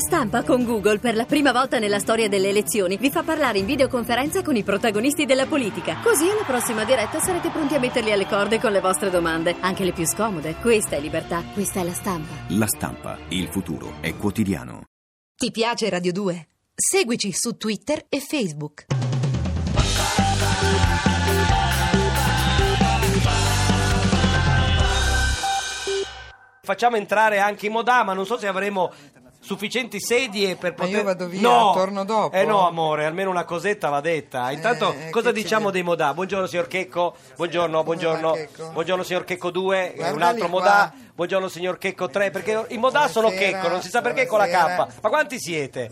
stampa con Google per la prima volta nella storia delle elezioni vi fa parlare in videoconferenza con i protagonisti della politica. Così alla prossima diretta sarete pronti a metterli alle corde con le vostre domande, anche le più scomode. Questa è libertà, questa è la stampa. La stampa, il futuro è quotidiano. Ti piace Radio 2? Seguici su Twitter e Facebook. Facciamo entrare anche i Modà, ma non so se avremo sufficienti sedie per Ma poter... io vado via, no. torno dopo. Eh no, amore, almeno una cosetta va detta. Intanto, Eh, cosa diciamo deve- dei Modà? Buongiorno, signor Checco. Buongiorno, buongiorno. Buongiorno, signor Checco 2, Guardali un altro qua. Modà. Buongiorno, signor Checco 3, perché i Modà sono Buonasera, Checco, non si sa perché con la buonasera. K. Ma quanti siete?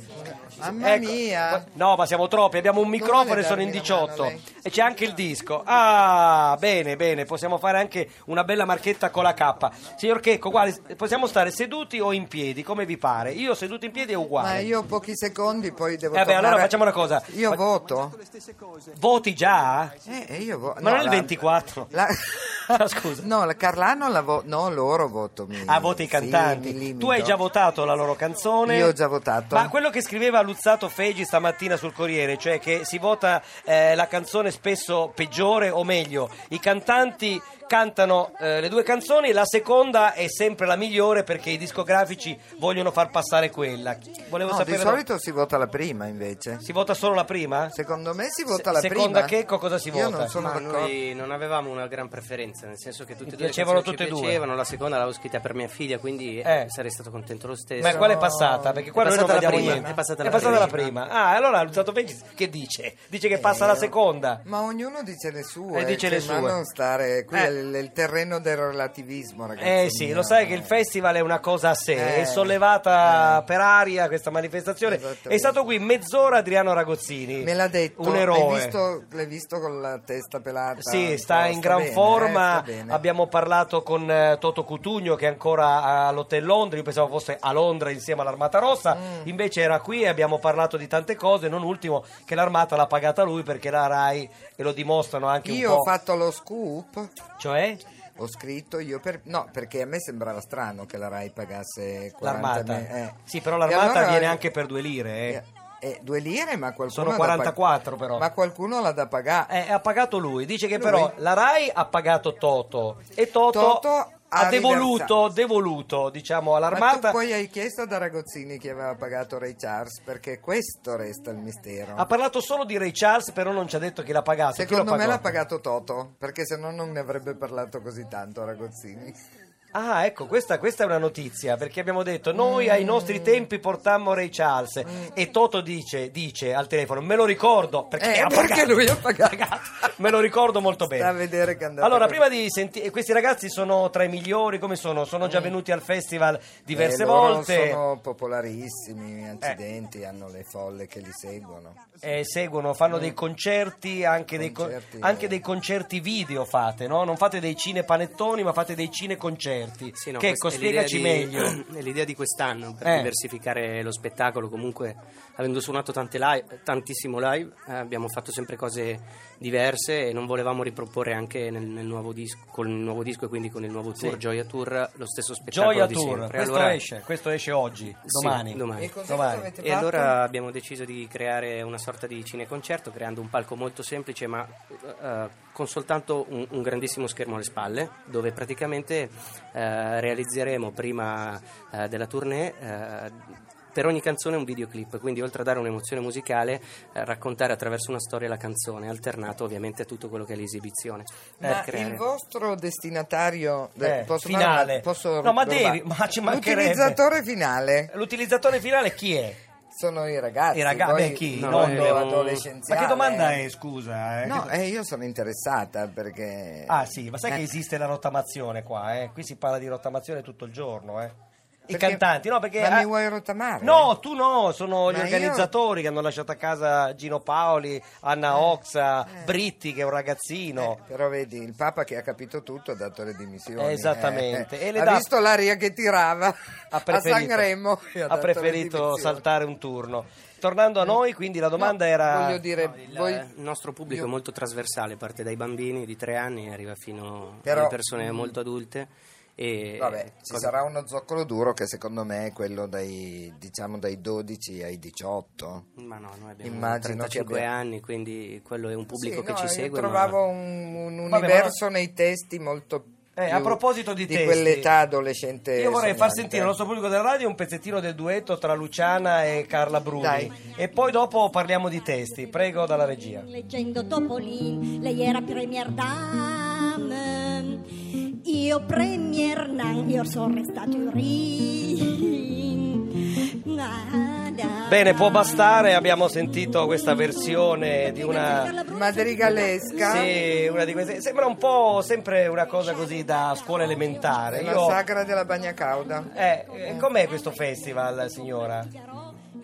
Mamma Ecco, mia. No, ma siamo troppi, abbiamo un microfono e sono in darmi la mano 18 lei? e c'è anche il disco. Ah, bene, bene, possiamo fare anche una bella marchetta con la K. Signor Checco, guardi, possiamo stare seduti o in piedi, come vi pare? Io seduto in piedi è uguale. Ma io pochi secondi poi devo Eh beh, tornare. allora facciamo una cosa. Io Fa- voto. Voti già? Eh, e io vo- Ma no, non è il la- 24. la- Ah, scusa. No, la Carlano la vo- no, loro voto. Mi... Ah, voti i sì, cantanti. limito. tu hai già votato la loro canzone? Io ho già votato. Ma quello che scriveva Luzzato Fegi stamattina sul Corriere, cioè che si vota eh, la canzone spesso peggiore o meglio, i cantanti cantano eh, le due canzoni, la seconda è sempre la migliore perché i discografici vogliono far passare quella. Volevo No, sapere di solito si vota la prima invece. si vota solo la prima? Secondo me si vota Se- la seconda prima. Checco cosa si Io vota? non sono Ma d'accordo. noi non avevamo una gran preferenza, nel senso che tutte e due le piacevano tutte e due. piacevano, la seconda l'avevo scritta per mia figlia, quindi Eh. sarei stato contento lo stesso. Ma quale è passata? Perché qua È noi non passata la vediamo prima, niente. è passata la la prima. prima. Ah, allora Luzzato Fegi che dice? Dice che passa la seconda. Ma ognuno dice le sue. Eh, dice le cioè, ma sue. non stare. Qui Eh. Il, il terreno del relativismo, ragazzi. Eh sì, lo sai che il festival è una cosa a sé, Eh. è sollevata per aria questa manifestazione. È stato qui mezz'ora Adriano Ragozzini. Me l'ha detto. Un eroe. L'hai visto, l'hai visto con la testa pelata? Sì, Un sta in gran bene, forma. eh. Abbiamo parlato con eh, Toto Cutugno che è ancora all'Hotel Londra. Io pensavo fosse a Londra insieme all'Armata Rossa. Mm. Invece era qui e abbiamo parlato di tante cose. Non ultimo che l'Armata l'ha pagata lui perché la Rai e lo dimostrano anche Io un ho po'. fatto lo scoop. Cioè? Ho scritto io per... No, perché a me sembrava strano che la RAI pagasse 40 L'armata. me- eh. Sì, però l'armata allora- viene anche per due lire. eh. Eh, eh, due lire, ma qualcuno Sono ha da pag- 44 però. Ma qualcuno l'ha da pagare. Eh, ha pagato lui. Dice che Lui? però la RAI ha pagato Toto e Toto, Toto ha ha devoluto, devoluto diciamo, ma all'armata. tu poi hai chiesto da Ragozzini chi aveva pagato Ray Charles, perché questo resta il mistero. Ha parlato solo di Ray Charles, però non ci ha detto chi l'ha pagato. Secondo me l'ha pagato Toto, perché se no non ne avrebbe parlato così tanto Ragozzini. Ah, ecco, questa, questa è una notizia, perché abbiamo detto noi ai nostri tempi portammo Ray Charles e Toto dice, dice al telefono, me lo ricordo, perché, Eh, ha perché pagato. lui ha pagato. me lo ricordo molto bene. Sta a vedere che è andato Allora, prima di sentire, questi ragazzi sono tra i migliori, come sono? Sono già venuti al festival diverse Eh, volte. Sono popolarissimi, accidenti, hanno le folle che li seguono. eh, seguono, fanno dei concerti, anche, Dei, con- Concerti, anche eh. dei concerti video fate, no? Non fate dei cinepanettoni, ma fate dei cineconcerti. Sì, no, che ecco, l'idea spiegaci di- meglio. È l'idea di quest'anno per Eh. diversificare lo spettacolo. Comunque, avendo suonato tante live, tantissimo live, eh, abbiamo fatto sempre cose diverse e non volevamo riproporre anche nel, nel nuovo disco, con il nuovo disco e quindi con il nuovo tour Sì. Gioia Tour lo stesso spettacolo Gioia di Tour, sempre. questo Allora- esce, questo esce oggi, Sì, domani. domani. E Domani. E allora abbiamo deciso di creare una sorta di cineconcerto creando un palco molto semplice ma eh, con soltanto un, un grandissimo schermo alle spalle dove praticamente eh, realizzeremo prima eh, della tournée eh, per ogni canzone un videoclip, quindi oltre a dare un'emozione musicale, eh, raccontare attraverso una storia la canzone, alternato ovviamente a tutto quello che è l'esibizione. Ma per creare- il vostro destinatario Eh, posso finale. fare- posso No, ma devi, ma ci mancherebbe. L'utilizzatore finale L'utilizzatore finale chi è? Sono i ragazzi. I ragazzi, voi- beh, chi? no, No, noi no. abbiamo- Ma adolescenziale. che domanda è, scusa? eh? No, Che- eh, io sono interessata perché... Ah sì, ma sai che Eh. esiste la rottamazione qua, eh? Qui si parla di rottamazione tutto il giorno, eh? I cantanti, no, perché... Ma mi vuoi rottamare? No, tu no, sono gli Ma io- organizzatori che hanno lasciato a casa Gino Paoli, Anna Oxa, Britti che è un ragazzino. Eh, però vedi, il Papa che ha capito tutto ha dato le dimissioni. Eh, esattamente. Eh, eh. E le ha dà- visto l'aria che tirava ha a Sanremo. ha le preferito saltare un turno. Tornando a noi, quindi la domanda No, era... Voglio dire, No, il, voi- il nostro pubblico io- è molto trasversale, parte dai bambini di tre anni e arriva fino Però- alle persone molto adulte E Vabbè, ci cosa- sarà uno zoccolo duro che secondo me è quello dai, diciamo, dai 12 ai 18. Ma no, noi abbiamo Immagino 35 che abbia- anni, quindi quello è un pubblico Sì, che no, ci io segue. ma- trovavo un, un Vabbè, universo nei testi molto Eh, più a proposito di testi, quell'età adolescente. Io vorrei far sognante. sentire al nostro pubblico della radio un pezzettino del duetto tra Luciana e Carla Bruni. Dai. E poi dopo parliamo di testi. Prego dalla regia. Leggendo Topolin, lei era Premier Dame, io Premier Nan, io sono. Bene, può bastare, abbiamo sentito questa versione di una... Madrigalesca. Sì, una di queste... Sembra un po' sempre una cosa così da scuola elementare. La Io... sagra della bagna cauda. Eh, eh, com'è questo festival, signora?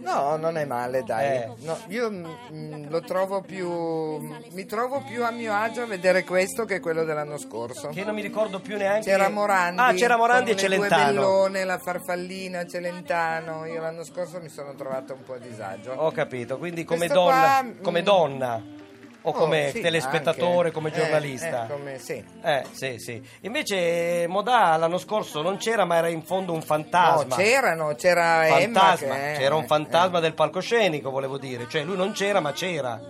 No, non è male, dai. Eh. No, io mm, lo trovo più. Mi trovo più a mio agio a vedere questo che quello dell'anno scorso. Che non mi ricordo più neanche... C'era Morandi. Ah, c'era Morandi e Celentano. Bellone, la farfallina, Celentano. Io l'anno scorso mi sono trovato un po' a disagio. Ho capito, quindi come Questo donna, qua, come mm, donna o Oh, come sì, telespettatore, anche. come Eh, giornalista. eh, come- sì. Eh, sì, sì. Invece Modà l'anno scorso non c'era, ma era in fondo un fantasma. No, c'erano, c'era Emma. fantasma. che- C'era un eh, fantasma del palcoscenico, volevo dire. Cioè, lui non c'era, ma c'era.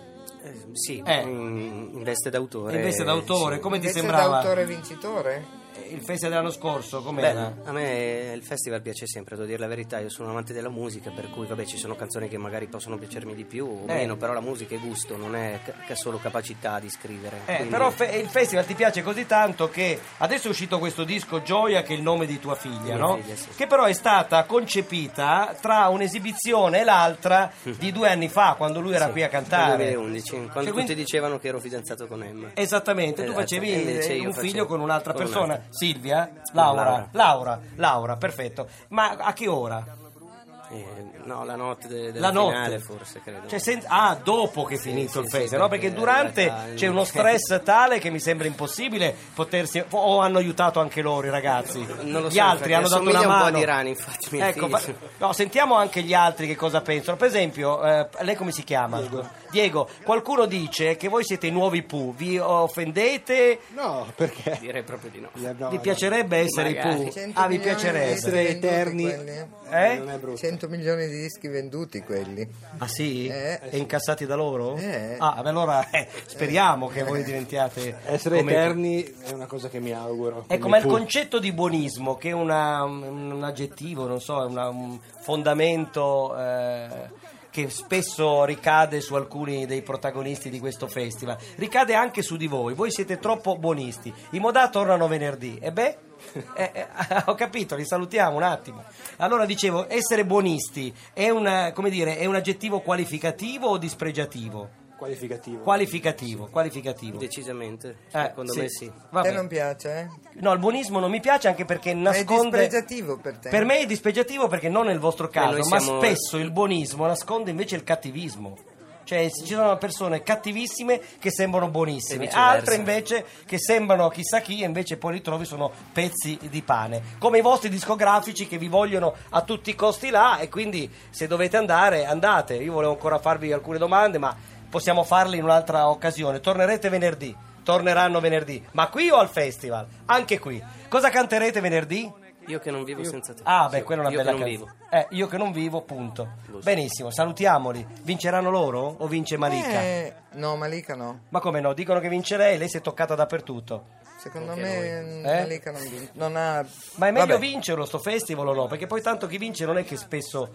Eh, sì, Eh. in, in veste d'autore. In veste d'autore, sì. come ti Invece sembrava? d'autore vincitore? Il festival dell'anno scorso, Beh, com'era? a me il festival piace sempre, devo dire la verità, io sono un amante della musica, per cui vabbè ci sono canzoni che magari possono piacermi di più o Eh. meno, però la musica è gusto, non è ca- solo capacità di scrivere. Eh, quindi- però fe- il festival ti piace così tanto che adesso è uscito questo disco Gioia che è il nome di tua figlia, Di no? figlia, sì. Che però è stata concepita tra un'esibizione e l'altra di due anni fa, quando lui era Sì, qui a nel cantare. 2011, quando Cioè, tutti quindi- dicevano che ero fidanzato con Emma. Esattamente, tu Esatto, facevi eh, io un facevo figlio con un'altra con persona, un'altra. Silvia? Laura, Laura. Laura, Laura, perfetto. Ma a che ora? Eh, no, la notte de- del La notte. finale forse, credo. Cioè, sen- ah, dopo che è Sì, finito sì, il sì, festival, no? Perché perché durante realtà- c'è uno stress tale che mi sembra impossibile potersi. O hanno aiutato anche loro i ragazzi? Non lo gli so, altri hanno dato una assomiglia un po' mano. a Dirani, infatti, Ecco, fa- no, sentiamo anche gli altri che cosa pensano. Per esempio, eh, lei come si chiama? Diego. Qualcuno dice che voi siete i nuovi Pooh, vi offendete? No, perché? Direi proprio di no. No, vi piacerebbe essere i. Pooh? 100 Ah, vi piacerebbe? Essere venduti eterni. Eh? Non è brutto. 100 milioni di dischi venduti quelli. Ah sì? Eh. E incassati da loro? Eh. Ah, beh, allora eh, speriamo che voi diventiate Essere come- eterni è una cosa che mi auguro. Ecco, Come ma il concetto di buonismo, che è una- un, un aggettivo, non so, è una- un fondamento eh, che spesso ricade su alcuni dei protagonisti di questo festival, ricade anche su di voi. Voi siete troppo buonisti. I Modà tornano venerdì. E beh, eh, eh, ho capito, li salutiamo un attimo. Allora dicevo, essere buonisti è, una- dire, è un aggettivo qualificativo o dispregiativo? Qualificativo. Qualificativo, qualificativo. Decisamente, Eh, secondo sì. me sì. A Vabbè. te non piace? eh? No, il buonismo non mi piace anche perché È nasconde. dispregiativo per te. Per me è dispregiativo perché non nel vostro caso, noi ma siamo- spesso il buonismo nasconde invece il cattivismo. Cioè ci sono persone cattivissime che sembrano buonissime, altre invece che sembrano chissà chi e invece poi li trovi sono pezzi di pane. Come i vostri discografici che vi vogliono a tutti i costi là e quindi se dovete andare andate. Io volevo ancora farvi alcune domande ma possiamo farle in un'altra occasione. Tornerete venerdì, torneranno venerdì, ma qui o al festival? Anche qui. Cosa canterete venerdì? Io che non vivo senza te. Ah, beh, Sì, quella è una io bella che non canzone. vivo. Eh, io che non vivo, punto. Giusto. Benissimo, salutiamoli. Vinceranno loro o vince Malika? Eh, no, Malika no. Ma come no? Dicono che vince lei, lei si è toccata dappertutto. Secondo Anche me Eh? Malika non, vin- non ha... Ma è meglio Vabbè, vincerlo sto festival o no? Perché poi tanto chi vince non è che spesso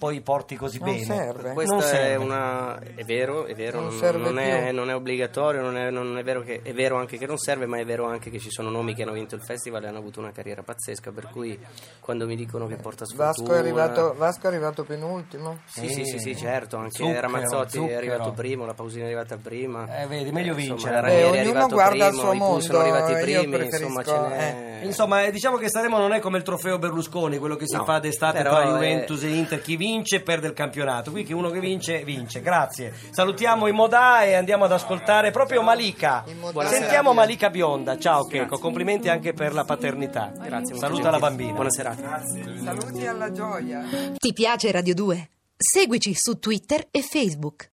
poi porti così Non bene. serve. Questa Non è serve. una. È vero, è vero, Non non, serve non è, è obbligatorio, non è, non è vero che è vero anche che non serve, ma è vero anche che ci sono nomi che hanno vinto il festival e hanno avuto una carriera pazzesca. Per cui quando mi dicono che porta sfortuna. Vasco è, arrivato, Vasco è arrivato penultimo. Sì, sì, sì, sì, certo, anche Zucchero, Ramazzotti zucchero. è arrivato primo, la Pausina è arrivata prima. Eh, vedi, meglio insomma, vincere. la Beh, è ognuno arrivato guarda il primo, suo i Pooh sono mondo, arrivati io primi, insomma ce n'è. Insomma, eh, diciamo che Sanremo non è come il trofeo Berlusconi, quello che si No, fa d'estate tra è- Juventus e Inter. Chi vince perde il campionato. Qui che uno che vince, vince. Grazie. Salutiamo i Modà e andiamo ad ascoltare proprio Malika. Buonasera. Sentiamo Malika Bionda. Ciao Checco, complimenti anche per la paternità. Grazie, Saluta la bambina. Buona serata. Saluti alla gioia. Ti piace Radio 2? Seguici su Twitter e Facebook.